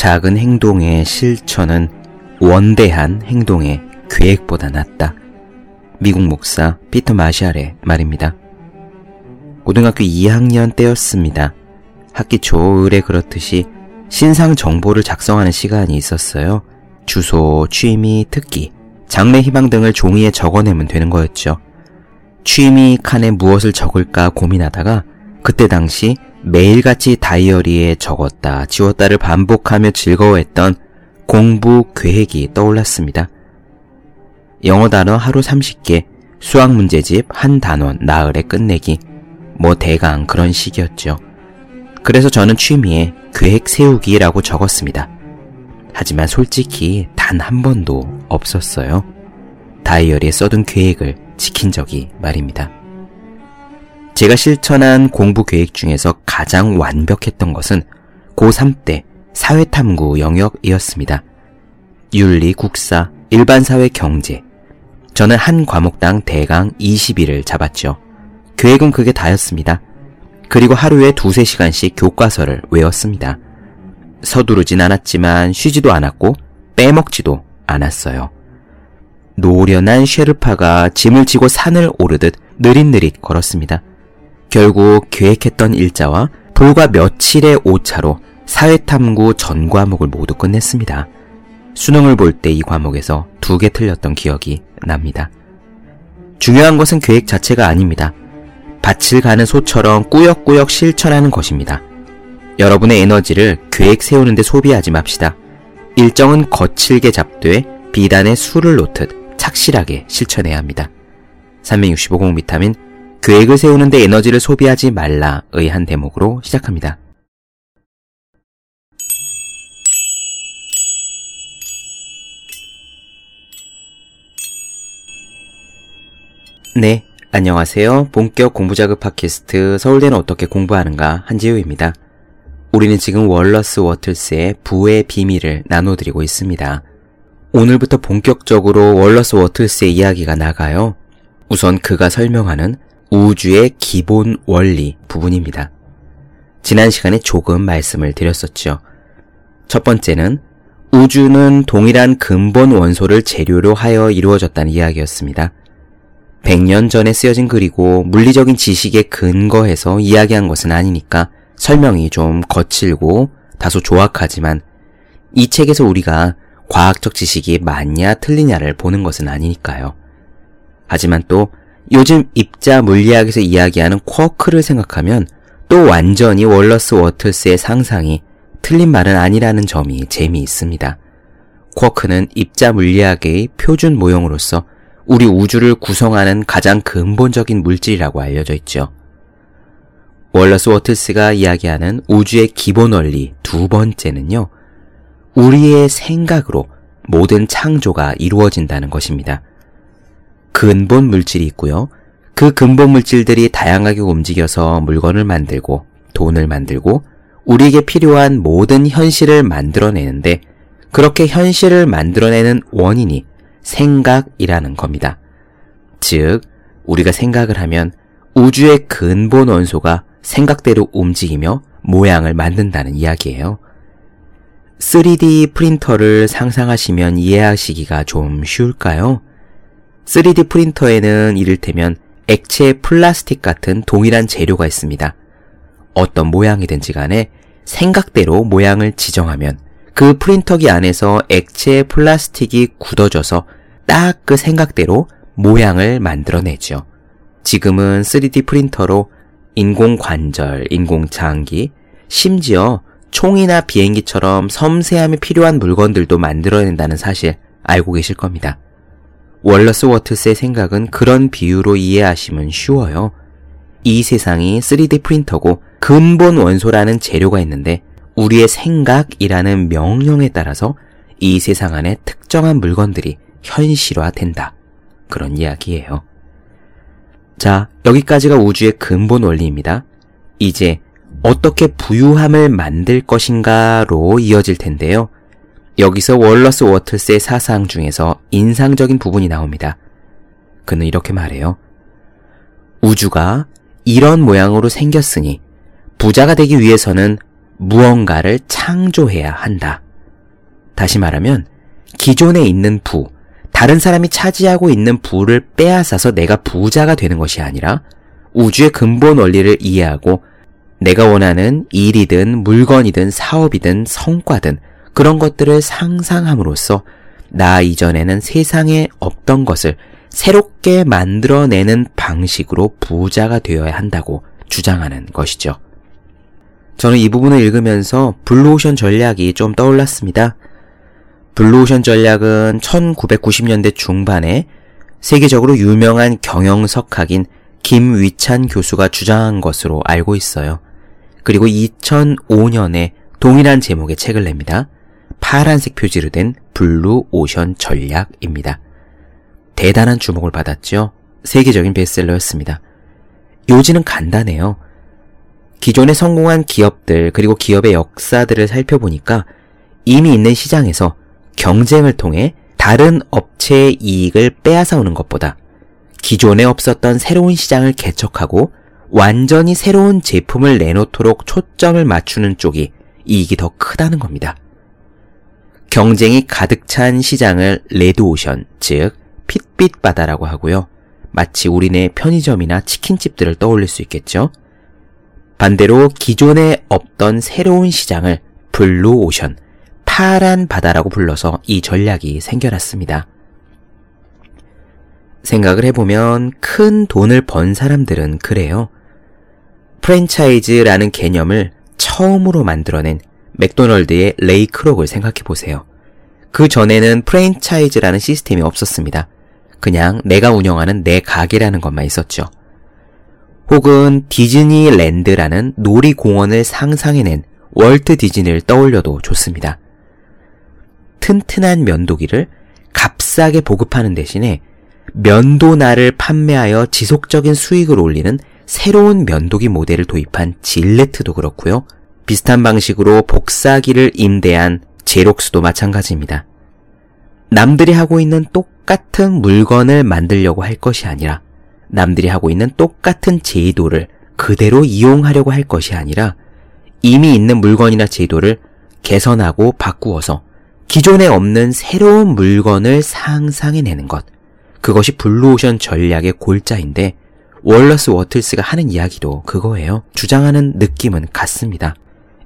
작은 행동의 실천은 원대한 행동의 계획보다 낫다. 미국 목사 피터 마샬의 말입니다. 고등학교 2학년 때였습니다. 학기 초 을에 그렇듯이 신상 정보를 작성하는 시간이 있었어요. 주소, 취미, 특기, 장래 희망 등을 종이에 적어내면 되는 거였죠. 취미 칸에 무엇을 적을까 고민하다가 그때 당시 매일같이 다이어리에 적었다 지웠다를 반복하며 즐거워했던 공부 계획이 떠올랐습니다. 영어 단어 하루 30개, 수학 문제집 한 단원 나흘에 끝내기, 뭐 대강 그런 식이었죠. 그래서 저는 취미에 계획 세우기라고 적었습니다. 하지만 솔직히 단 한 번도 없었어요. 다이어리에 써둔 계획을 지킨 적이 말입니다. 제가 실천한 공부 계획 중에서 가장 완벽했던 것은 고3 때 사회탐구 영역이었습니다. 윤리, 국사, 일반사회, 경제. 저는 한 과목당 대강 20일을 잡았죠. 계획은 그게 다였습니다. 그리고 하루에 두세 시간씩 교과서를 외웠습니다. 서두르진 않았지만 쉬지도 않았고 빼먹지도 않았어요. 노련한 쉐르파가 짐을 지고 산을 오르듯 느릿느릿 걸었습니다. 결국 계획했던 일자와 불과 며칠의 오차로 사회탐구 전 과목을 모두 끝냈습니다. 수능을 볼 때 이 과목에서 두 개 틀렸던 기억이 납니다. 중요한 것은 계획 자체가 아닙니다. 밭을 가는 소처럼 꾸역꾸역 실천하는 것입니다. 여러분의 에너지를 계획 세우는데 소비하지 맙시다. 일정은 거칠게 잡되 비단에 술을 놓듯 착실하게 실천해야 합니다. 365공 비타민 계획을 세우는데 에너지를 소비하지 말라의 한 대목으로 시작합니다. 네, 안녕하세요. 본격 공부자극 팟캐스트 서울대는 어떻게 공부하는가 한지우입니다. 우리는 지금 월러스 워틀스의 부의 비밀을 나눠드리고 있습니다. 오늘부터 본격적으로 월러스 워틀스의 이야기가 나가요. 우선 그가 설명하는 우주의 기본 원리 부분입니다. 지난 시간에 조금 말씀을 드렸었죠. 첫 번째는 우주는 동일한 근본 원소를 재료로 하여 이루어졌다는 이야기였습니다. 100년 전에 쓰여진 글이고 물리적인 지식에 근거해서 이야기한 것은 아니니까 설명이 좀 거칠고 다소 조악하지만 이 책에서 우리가 과학적 지식이 맞냐 틀리냐를 보는 것은 아니니까요. 하지만 또 요즘 입자 물리학에서 이야기하는 쿼크를 생각하면 또 완전히 월러스 워터스의 상상이 틀린 말은 아니라는 점이 재미있습니다. 쿼크는 입자 물리학의 표준 모형으로서 우리 우주를 구성하는 가장 근본적인 물질이라고 알려져 있죠. 월러스 워트스가 이야기하는 우주의 기본 원리 두 번째는요, 우리의 생각으로 모든 창조가 이루어진다는 것입니다. 근본 물질이 있고요. 그 근본 물질들이 다양하게 움직여서 물건을 만들고 돈을 만들고 우리에게 필요한 모든 현실을 만들어내는데 그렇게 현실을 만들어내는 원인이 생각이라는 겁니다. 즉, 우리가 생각을 하면 우주의 근본 원소가 생각대로 움직이며 모양을 만든다는 이야기예요. 3D 프린터를 상상하시면 이해하시기가 좀 쉬울까요? 3D 프린터에는 이를테면 액체 플라스틱 같은 동일한 재료가 있습니다. 어떤 모양이든지 간에 생각대로 모양을 지정하면 그 프린터기 안에서 액체 플라스틱이 굳어져서 딱 그 생각대로 모양을 만들어내죠. 지금은 3D 프린터로 인공 관절, 인공 장기, 심지어 총이나 비행기처럼 섬세함이 필요한 물건들도 만들어낸다는 사실 알고 계실 겁니다. 월러스 워트스의 생각은 그런 비유로 이해하시면 쉬워요. 이 세상이 3D 프린터고 근본 원소라는 재료가 있는데 우리의 생각이라는 명령에 따라서 이 세상 안에 특정한 물건들이 현실화된다. 그런 이야기예요. 자, 여기까지가 우주의 근본 원리입니다. 이제 어떻게 부유함을 만들 것인가로 이어질 텐데요. 여기서 월러스 워터스의 사상 중에서 인상적인 부분이 나옵니다. 그는 이렇게 말해요. 우주가 이런 모양으로 생겼으니 부자가 되기 위해서는 무언가를 창조해야 한다. 다시 말하면 기존에 있는 부, 다른 사람이 차지하고 있는 부를 빼앗아서 내가 부자가 되는 것이 아니라 우주의 근본 원리를 이해하고 내가 원하는 일이든 물건이든 사업이든 성과든 그런 것들을 상상함으로써 나 이전에는 세상에 없던 것을 새롭게 만들어내는 방식으로 부자가 되어야 한다고 주장하는 것이죠. 저는 이 부분을 읽으면서 블루오션 전략이 좀 떠올랐습니다. 블루오션 전략은 1990년대 중반에 세계적으로 유명한 경영석학인 김위찬 교수가 주장한 것으로 알고 있어요. 그리고 2005년에 동일한 제목의 책을 냅니다. 파란색 표지로 된 블루 오션 전략입니다. 대단한 주목을 받았죠. 세계적인 베스트셀러였습니다. 요지는 간단해요. 기존에 성공한 기업들 그리고 기업의 역사들을 살펴보니까 이미 있는 시장에서 경쟁을 통해 다른 업체의 이익을 빼앗아 오는 것보다 기존에 없었던 새로운 시장을 개척하고 완전히 새로운 제품을 내놓도록 초점을 맞추는 쪽이 이익이 더 크다는 겁니다. 경쟁이 가득 찬 시장을 레드오션, 즉 핏빛 바다라고 하고요. 마치 우리네 편의점이나 치킨집들을 떠올릴 수 있겠죠. 반대로 기존에 없던 새로운 시장을 블루오션, 파란 바다라고 불러서 이 전략이 생겨났습니다. 생각을 해보면 큰 돈을 번 사람들은 그래요. 프랜차이즈라는 개념을 처음으로 만들어낸 맥도널드의 레이 크록을 생각해 보세요. 그 전에는 프랜차이즈라는 시스템이 없었습니다. 그냥 내가 운영하는 내 가게라는 것만 있었죠. 혹은 디즈니랜드라는 놀이공원을 상상해낸 월트 디즈니를 떠올려도 좋습니다. 튼튼한 면도기를 값싸게 보급하는 대신에 면도날을 판매하여 지속적인 수익을 올리는 새로운 면도기 모델을 도입한 질레트도 그렇고요. 비슷한 방식으로 복사기를 임대한 제록스도 마찬가지입니다. 남들이 하고 있는 똑같은 물건을 만들려고 할 것이 아니라 남들이 하고 있는 똑같은 제도를 그대로 이용하려고 할 것이 아니라 이미 있는 물건이나 제도를 개선하고 바꾸어서 기존에 없는 새로운 물건을 상상해내는 것. 그것이 블루오션 전략의 골자인데 월러스 워틀스가 하는 이야기도 그거예요. 주장하는 느낌은 같습니다.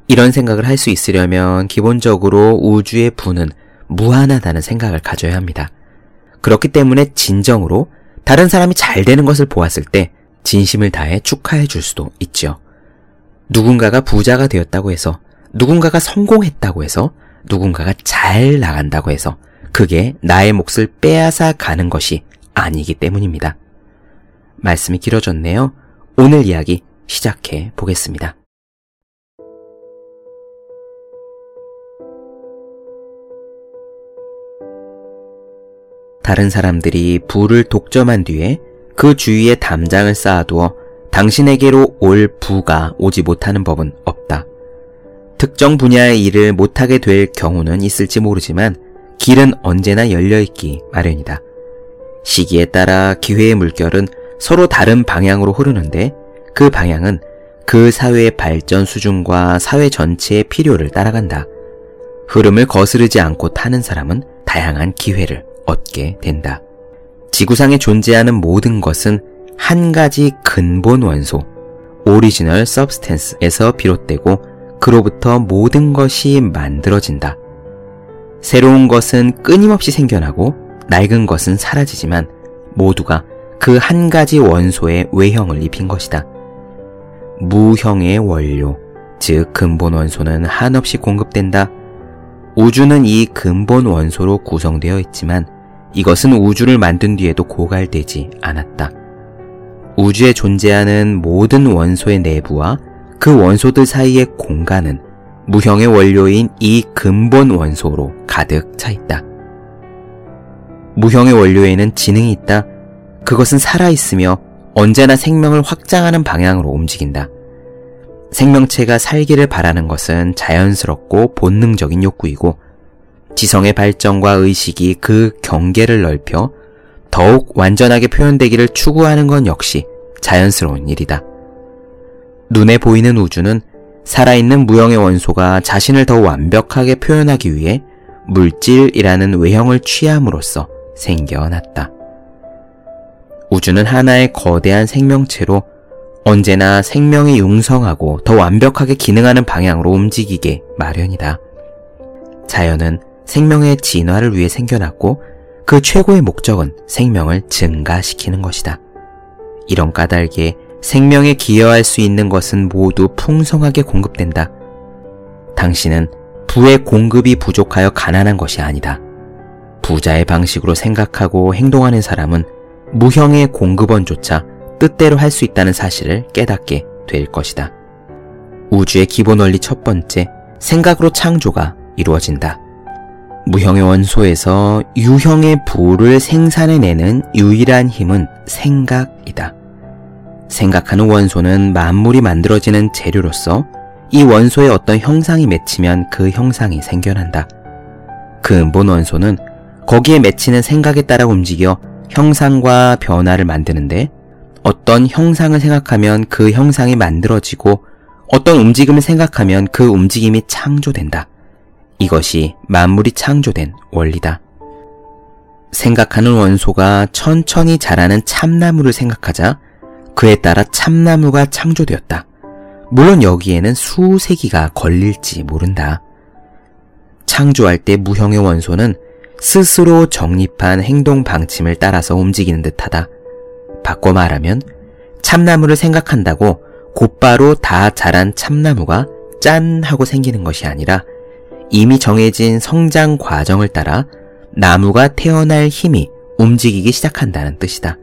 이런 생각을 할 수 있으려면 기본적으로 우주의 부는 무한하다는 생각을 가져야 합니다. 그렇기 때문에 진정으로 다른 사람이 잘 되는 것을 보았을 때 진심을 다해 축하해 줄 수도 있죠. 누군가가 부자가 되었다고 해서, 누군가가 성공했다고 해서, 누군가가 잘 나간다고 해서, 그게 나의 몫을 빼앗아 가는 것이 아니기 때문입니다. 말씀이 길어졌네요. 오늘 이야기 시작해 보겠습니다. 다른 사람들이 부를 독점한 뒤에 그 주위에 담장을 쌓아두어 당신에게로 올 부가 오지 못하는 법은 없다. 특정 분야의 일을 못하게 될 경우는 있을지 모르지만 길은 언제나 열려있기 마련이다. 시기에 따라 기회의 물결은 서로 다른 방향으로 흐르는데 그 방향은 그 사회의 발전 수준과 사회 전체의 필요를 따라간다. 흐름을 거스르지 않고 타는 사람은 다양한 기회를 얻게 된다. 지구상에 존재하는 모든 것은 한 가지 근본 원소, original substance에서 비롯되고 그로부터 모든 것이 만들어진다. 새로운 것은 끊임없이 생겨나고 낡은 것은 사라지지만 모두가 그 한 가지 원소의 외형을 입힌 것이다. 무형의 원료, 즉 근본 원소는 한없이 공급된다. 우주는 이 근본 원소로 구성되어 있지만 이것은 우주를 만든 뒤에도 고갈되지 않았다. 우주에 존재하는 모든 원소의 내부와 그 원소들 사이의 공간은 무형의 원료인 이 근본 원소로 가득 차 있다. 무형의 원료에는 지능이 있다. 그것은 살아있으며 언제나 생명을 확장하는 방향으로 움직인다. 생명체가 살기를 바라는 것은 자연스럽고 본능적인 욕구이고 지성의 발전과 의식이 그 경계를 넓혀 더욱 완전하게 표현되기를 추구하는 건 역시 자연스러운 일이다. 눈에 보이는 우주는 살아있는 무형의 원소가 자신을 더 완벽하게 표현하기 위해 물질이라는 외형을 취함으로써 생겨났다. 우주는 하나의 거대한 생명체로 언제나 생명이 융성하고 더 완벽하게 기능하는 방향으로 움직이게 마련이다. 자연은 생명의 진화를 위해 생겨났고 그 최고의 목적은 생명을 증가시키는 것이다. 이런 까닭에 생명에 기여할 수 있는 것은 모두 풍성하게 공급된다. 당신은 부의 공급이 부족하여 가난한 것이 아니다. 부자의 방식으로 생각하고 행동하는 사람은 무형의 공급원조차 뜻대로 할 수 있다는 사실을 깨닫게 될 것이다. 우주의 기본 원리 첫 번째, 생각으로 창조가 이루어진다. 무형의 원소에서 유형의 부를 생산해내는 유일한 힘은 생각이다. 생각하는 원소는 만물이 만들어지는 재료로서 이 원소에 어떤 형상이 맺히면 그 형상이 생겨난다. 근본 원소는 거기에 맺히는 생각에 따라 움직여 형상과 변화를 만드는데 어떤 형상을 생각하면 그 형상이 만들어지고 어떤 움직임을 생각하면 그 움직임이 창조된다. 이것이 만물이 창조된 원리다. 생각하는 원소가 천천히 자라는 참나무를 생각하자 그에 따라 참나무가 창조되었다. 물론 여기에는 수세기가 걸릴지 모른다. 창조할 때 무형의 원소는 스스로 정립한 행동 방침을 따라서 움직이는 듯하다. 바꿔 말하면 참나무를 생각한다고 곧바로 다 자란 참나무가 짠 하고 생기는 것이 아니라 이미 정해진 성장 과정을 따라 나무가 태어날 힘이 움직이기 시작한다는 뜻이다.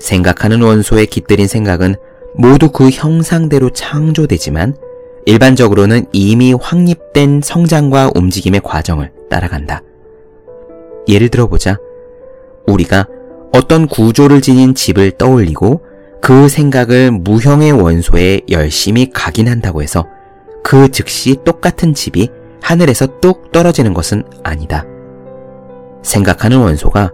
생각하는 원소에 깃들인 생각은 모두 그 형상대로 창조되지만 일반적으로는 이미 확립된 성장과 움직임의 과정을 따라간다. 예를 들어보자. 우리가 어떤 구조를 지닌 집을 떠올리고 그 생각을 무형의 원소에 열심히 각인한다고 해서 그 즉시 똑같은 집이 하늘에서 뚝 떨어지는 것은 아니다. 생각하는 원소가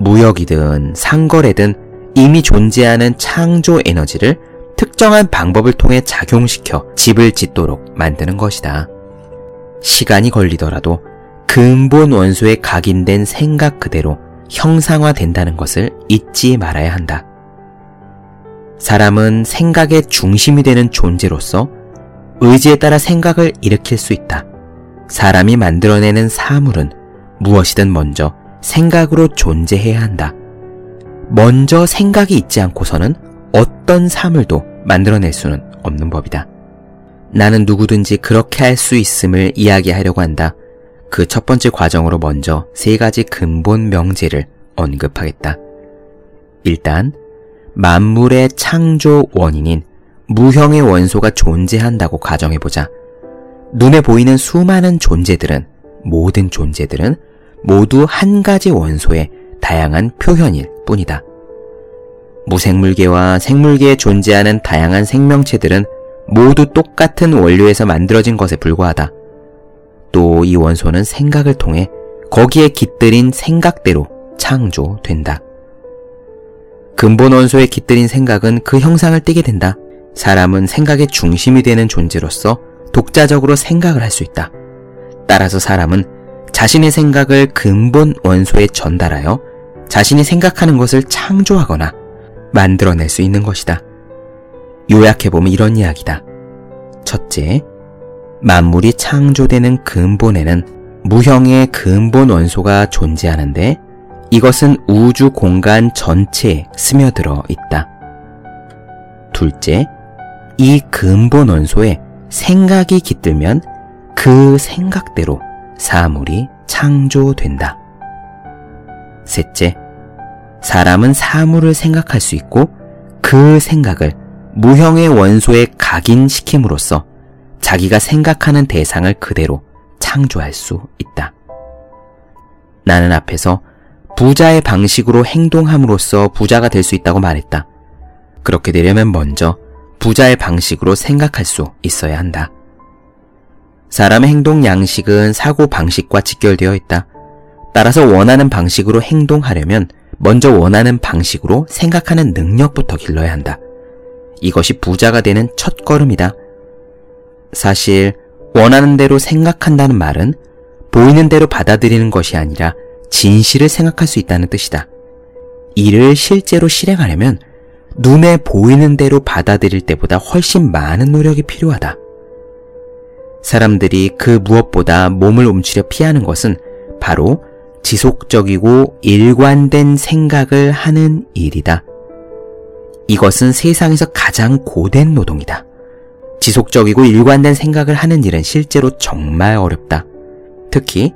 무역이든 상거래든 이미 존재하는 창조 에너지를 특정한 방법을 통해 작용시켜 집을 짓도록 만드는 것이다. 시간이 걸리더라도 근본 원소에 각인된 생각 그대로 형상화된다는 것을 잊지 말아야 한다. 사람은 생각의 중심이 되는 존재로서 의지에 따라 생각을 일으킬 수 있다. 사람이 만들어내는 사물은 무엇이든 먼저 생각으로 존재해야 한다. 먼저 생각이 있지 않고서는 어떤 사물도 만들어낼 수는 없는 법이다. 나는 누구든지 그렇게 할 수 있음을 이야기하려고 한다. 그 첫 번째 과정으로 먼저 세 가지 근본 명제를 언급하겠다. 일단, 만물의 창조 원인인 무형의 원소가 존재한다고 가정해보자. 눈에 보이는 수많은 존재들은, 모든 존재들은 모두 한 가지 원소의 다양한 표현일 뿐이다. 무생물계와 생물계에 존재하는 다양한 생명체들은 모두 똑같은 원료에서 만들어진 것에 불과하다. 또 이 원소는 생각을 통해 거기에 깃들인 생각대로 창조된다. 근본 원소에 깃들인 생각은 그 형상을 띠게 된다. 사람은 생각의 중심이 되는 존재로서 독자적으로 생각을 할 수 있다. 따라서 사람은 자신의 생각을 근본 원소에 전달하여 자신이 생각하는 것을 창조하거나 만들어낼 수 있는 것이다. 요약해보면 이런 이야기다. 첫째, 만물이 창조되는 근본에는 무형의 근본 원소가 존재하는데 이것은 우주 공간 전체에 스며들어 있다. 둘째, 이 근본 원소에 생각이 깃들면 그 생각대로 사물이 창조된다. 셋째, 사람은 사물을 생각할 수 있고 그 생각을 무형의 원소에 각인시킴으로써 자기가 생각하는 대상을 그대로 창조할 수 있다. 나는 앞에서 부자의 방식으로 행동함으로써 부자가 될 수 있다고 말했다. 그렇게 되려면 먼저 부자의 방식으로 생각할 수 있어야 한다. 사람의 행동 양식은 사고 방식과 직결되어 있다. 따라서 원하는 방식으로 행동하려면 먼저 원하는 방식으로 생각하는 능력부터 길러야 한다. 이것이 부자가 되는 첫 걸음이다. 사실 원하는 대로 생각한다는 말은 보이는 대로 받아들이는 것이 아니라 진실을 생각할 수 있다는 뜻이다. 이를 실제로 실행하려면 눈에 보이는 대로 받아들일 때보다 훨씬 많은 노력이 필요하다. 사람들이 그 무엇보다 몸을 움츠려 피하는 것은 바로 지속적이고 일관된 생각을 하는 일이다. 이것은 세상에서 가장 고된 노동이다. 지속적이고 일관된 생각을 하는 일은 실제로 정말 어렵다. 특히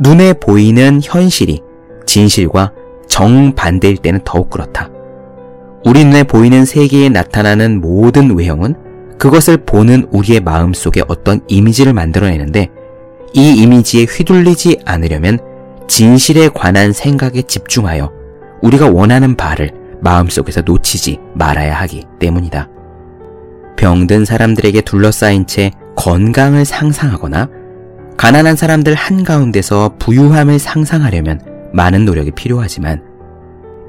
눈에 보이는 현실이 진실과 정반대일 때는 더욱 그렇다. 우리 눈에 보이는 세계에 나타나는 모든 외형은 그것을 보는 우리의 마음 속에 어떤 이미지를 만들어내는데 이 이미지에 휘둘리지 않으려면 진실에 관한 생각에 집중하여 우리가 원하는 바를 마음속에서 놓치지 말아야 하기 때문이다. 병든 사람들에게 둘러싸인 채 건강을 상상하거나 가난한 사람들 한가운데서 부유함을 상상하려면 많은 노력이 필요하지만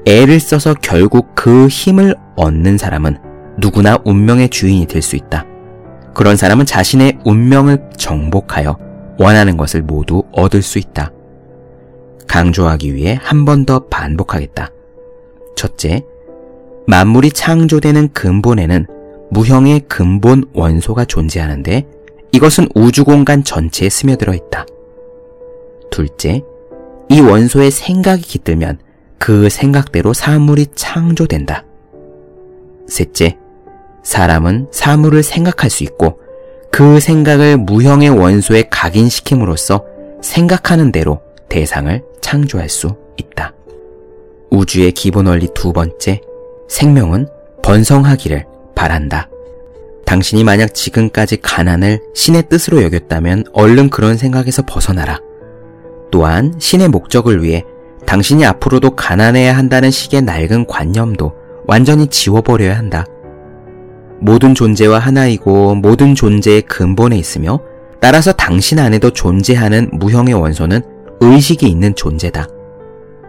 애를 써서 결국 그 힘을 얻는 사람은 누구나 운명의 주인이 될 수 있다. 그런 사람은 자신의 운명을 정복하여 원하는 것을 모두 얻을 수 있다. 강조하기 위해 한 번 더 반복하겠다. 첫째, 만물이 창조되는 근본에는 무형의 근본 원소가 존재하는데 이것은 우주 공간 전체에 스며들어 있다. 둘째, 이 원소의 생각이 깃들면 그 생각대로 사물이 창조된다. 셋째, 사람은 사물을 생각할 수 있고 그 생각을 무형의 원소에 각인시킴으로써 생각하는 대로 대상을 창조할 수 있다. 우주의 기본 원리 두 번째, 생명은 번성하기를 바란다. 당신이 만약 지금까지 가난을 신의 뜻으로 여겼다면 얼른 그런 생각에서 벗어나라. 또한 신의 목적을 위해 당신이 앞으로도 가난해야 한다는 식의 낡은 관념도 완전히 지워버려야 한다. 모든 존재와 하나이고 모든 존재의 근본에 있으며 따라서 당신 안에도 존재하는 무형의 원소는 의식이 있는 존재다.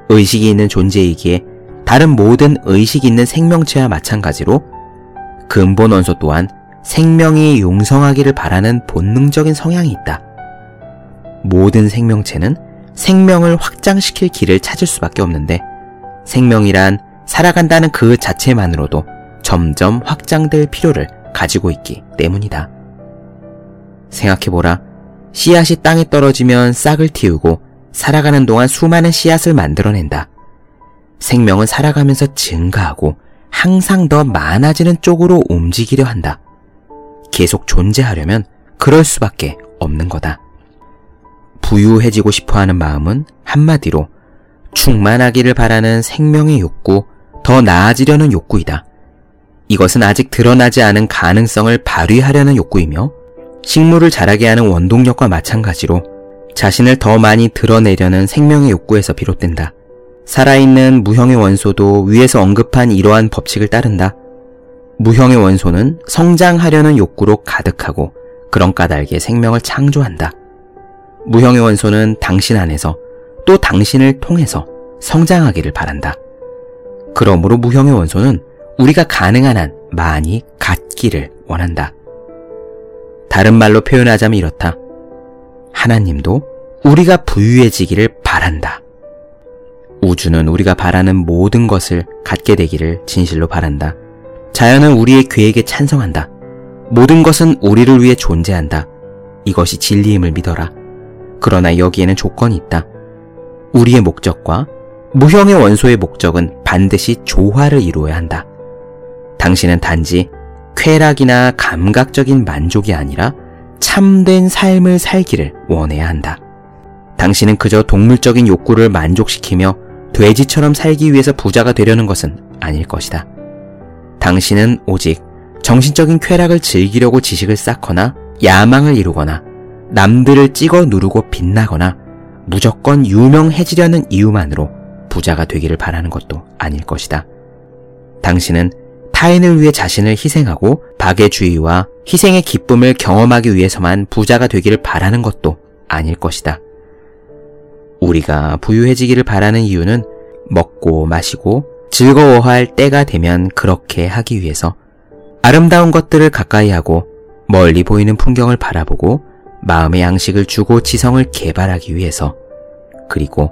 의식이 있는 존재이기에 다른 모든 의식 있는 생명체와 마찬가지로 근본 원소 또한 생명이 용성하기를 바라는 본능적인 성향이 있다. 모든 생명체는 생명을 확장시킬 길을 찾을 수밖에 없는데 생명이란 살아간다는 그 자체만으로도 점점 확장될 필요를 가지고 있기 때문이다. 생각해보라. 씨앗이 땅에 떨어지면 싹을 틔우고 살아가는 동안 수많은 씨앗을 만들어낸다. 생명은 살아가면서 증가하고 항상 더 많아지는 쪽으로 움직이려 한다. 계속 존재하려면 그럴 수밖에 없는 거다. 부유해지고 싶어 하는 마음은 한마디로 충만하기를 바라는 생명의 욕구, 더 나아지려는 욕구이다. 이것은 아직 드러나지 않은 가능성을 발휘하려는 욕구이며 식물을 자라게 하는 원동력과 마찬가지로 자신을 더 많이 드러내려는 생명의 욕구에서 비롯된다. 살아있는 무형의 원소도 위에서 언급한 이러한 법칙을 따른다. 무형의 원소는 성장하려는 욕구로 가득하고 그런 까닭에 생명을 창조한다. 무형의 원소는 당신 안에서 또 당신을 통해서 성장하기를 바란다. 그러므로 무형의 원소는 우리가 가능한 한 많이 갖기를 원한다. 다른 말로 표현하자면 이렇다. 하나님도 우리가 부유해지기를 바란다. 우주는 우리가 바라는 모든 것을 갖게 되기를 진실로 바란다. 자연은 우리의 계획에 찬성한다. 모든 것은 우리를 위해 존재한다. 이것이 진리임을 믿어라. 그러나 여기에는 조건이 있다. 우리의 목적과 무형의 원소의 목적은 반드시 조화를 이루어야 한다. 당신은 단지 쾌락이나 감각적인 만족이 아니라 참된 삶을 살기를 원해야 한다. 당신은 그저 동물적인 욕구를 만족시키며 돼지처럼 살기 위해서 부자가 되려는 것은 아닐 것이다. 당신은 오직 정신적인 쾌락을 즐기려고 지식을 쌓거나 야망을 이루거나 남들을 찍어 누르고 빛나거나 무조건 유명해지려는 이유만으로 부자가 되기를 바라는 것도 아닐 것이다. 당신은 타인을 위해 자신을 희생하고 박애주의와 희생의 기쁨을 경험하기 위해서만 부자가 되기를 바라는 것도 아닐 것이다. 우리가 부유해지기를 바라는 이유는 먹고 마시고 즐거워할 때가 되면 그렇게 하기 위해서 아름다운 것들을 가까이 하고 멀리 보이는 풍경을 바라보고 마음의 양식을 주고 지성을 개발하기 위해서 그리고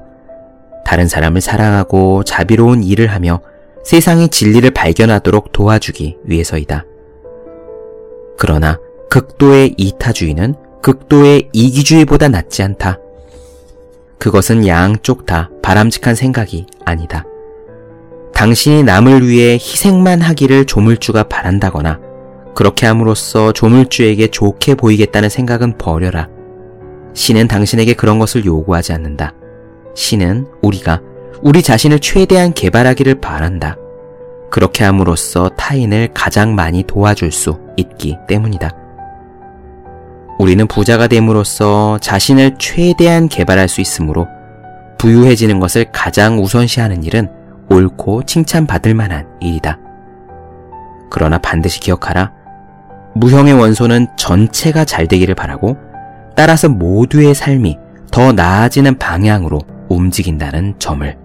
다른 사람을 사랑하고 자비로운 일을 하며 세상의 진리를 발견하도록 도와주기 위해서이다. 그러나 극도의 이타주의는 극도의 이기주의보다 낫지 않다. 그것은 양쪽 다 바람직한 생각이 아니다. 당신이 남을 위해 희생만 하기를 조물주가 바란다거나 그렇게 함으로써 조물주에게 좋게 보이겠다는 생각은 버려라. 신은 당신에게 그런 것을 요구하지 않는다. 신은 우리가 우리 자신을 최대한 개발하기를 바란다. 그렇게 함으로써 타인을 가장 많이 도와줄 수 있기 때문이다. 우리는 부자가 됨으로써 자신을 최대한 개발할 수 있으므로 부유해지는 것을 가장 우선시하는 일은 옳고 칭찬받을 만한 일이다. 그러나 반드시 기억하라. 무형의 원소는 전체가 잘 되기를 바라고 따라서 모두의 삶이 더 나아지는 방향으로 움직인다는 점을.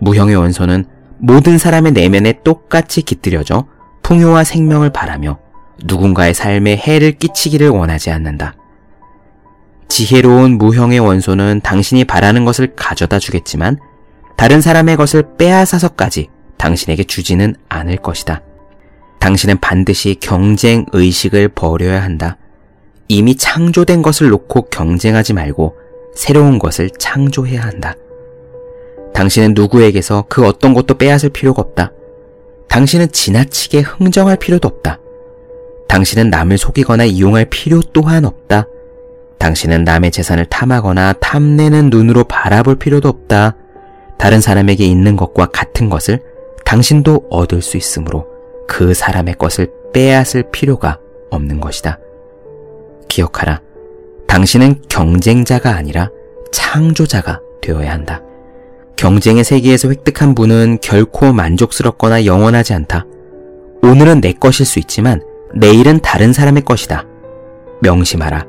무형의 원소는 모든 사람의 내면에 똑같이 깃들여져 풍요와 생명을 바라며 누군가의 삶에 해를 끼치기를 원하지 않는다. 지혜로운 무형의 원소는 당신이 바라는 것을 가져다 주겠지만 다른 사람의 것을 빼앗아서까지 당신에게 주지는 않을 것이다. 당신은 반드시 경쟁 의식을 버려야 한다. 이미 창조된 것을 놓고 경쟁하지 말고 새로운 것을 창조해야 한다. 당신은 누구에게서 그 어떤 것도 빼앗을 필요가 없다. 당신은 지나치게 흥정할 필요도 없다. 당신은 남을 속이거나 이용할 필요 또한 없다. 당신은 남의 재산을 탐하거나 탐내는 눈으로 바라볼 필요도 없다. 다른 사람에게 있는 것과 같은 것을 당신도 얻을 수 있으므로 그 사람의 것을 빼앗을 필요가 없는 것이다. 기억하라. 당신은 경쟁자가 아니라 창조자가 되어야 한다. 경쟁의 세계에서 획득한 분은 결코 만족스럽거나 영원하지 않다. 오늘은 내 것일 수 있지만 내일은 다른 사람의 것이다. 명심하라.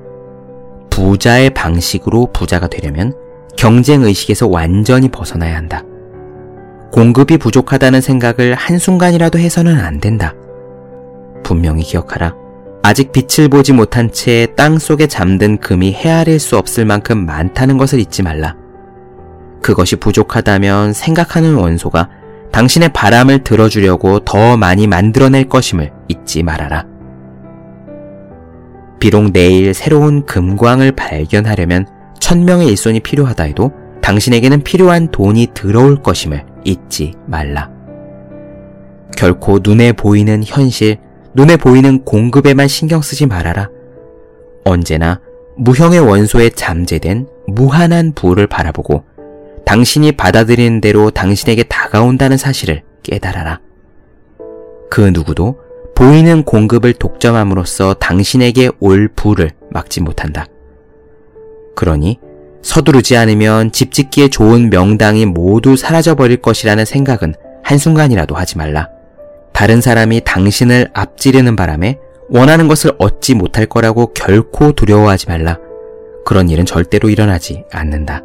부자의 방식으로 부자가 되려면 경쟁의식에서 완전히 벗어나야 한다. 공급이 부족하다는 생각을 한순간이라도 해서는 안 된다. 분명히 기억하라. 아직 빛을 보지 못한 채 땅 속에 잠든 금이 헤아릴 수 없을 만큼 많다는 것을 잊지 말라. 그것이 부족하다면 생각하는 원소가 당신의 바람을 들어주려고 더 많이 만들어낼 것임을 잊지 말아라. 비록 내일 새로운 금광을 발견하려면 천명의 일손이 필요하다 해도 당신에게는 필요한 돈이 들어올 것임을 잊지 말라. 결코 눈에 보이는 현실, 눈에 보이는 공급에만 신경 쓰지 말아라. 언제나 무형의 원소에 잠재된 무한한 부를 바라보고 당신이 받아들이는 대로 당신에게 다가온다는 사실을 깨달아라. 그 누구도 보이는 공급을 독점함으로써 당신에게 올 부를 막지 못한다. 그러니 서두르지 않으면 집 짓기에 좋은 명당이 모두 사라져버릴 것이라는 생각은 한순간이라도 하지 말라. 다른 사람이 당신을 앞지르는 바람에 원하는 것을 얻지 못할 거라고 결코 두려워하지 말라. 그런 일은 절대로 일어나지 않는다.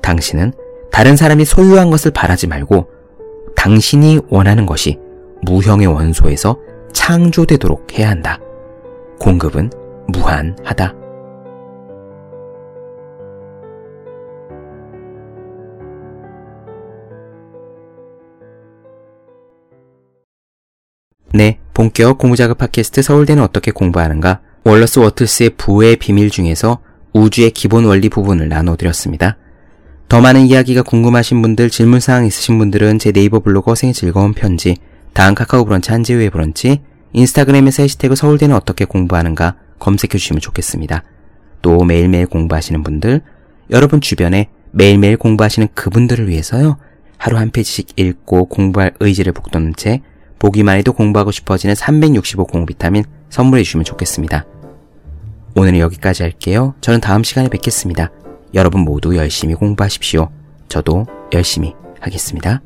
당신은 다른 사람이 소유한 것을 바라지 말고 당신이 원하는 것이 무형의 원소에서 창조되도록 해야 한다. 공급은 무한하다. 네, 본격 공부자극 팟캐스트 서울대는 어떻게 공부하는가? 월러스 워틀스의 부의 비밀 중에서 우주의 기본 원리 부분을 나눠드렸습니다. 더 많은 이야기가 궁금하신 분들, 질문사항 있으신 분들은 제 네이버 블로그 생의 즐거운 편지, 다음 카카오 브런치 한지우의 브런치, 인스타그램에서 해시태그 서울대는 어떻게 공부하는가 검색해 주시면 좋겠습니다. 또 매일매일 공부하시는 분들, 여러분 주변에 매일매일 공부하시는 그분들을 위해서요, 하루 한 페이지씩 읽고 공부할 의지를 북돋는 책, 보기만 해도 공부하고 싶어지는 365 공비타민 선물해 주시면 좋겠습니다. 오늘은 여기까지 할게요. 저는 다음 시간에 뵙겠습니다. 여러분 모두 열심히 공부하십시오. 저도 열심히 하겠습니다.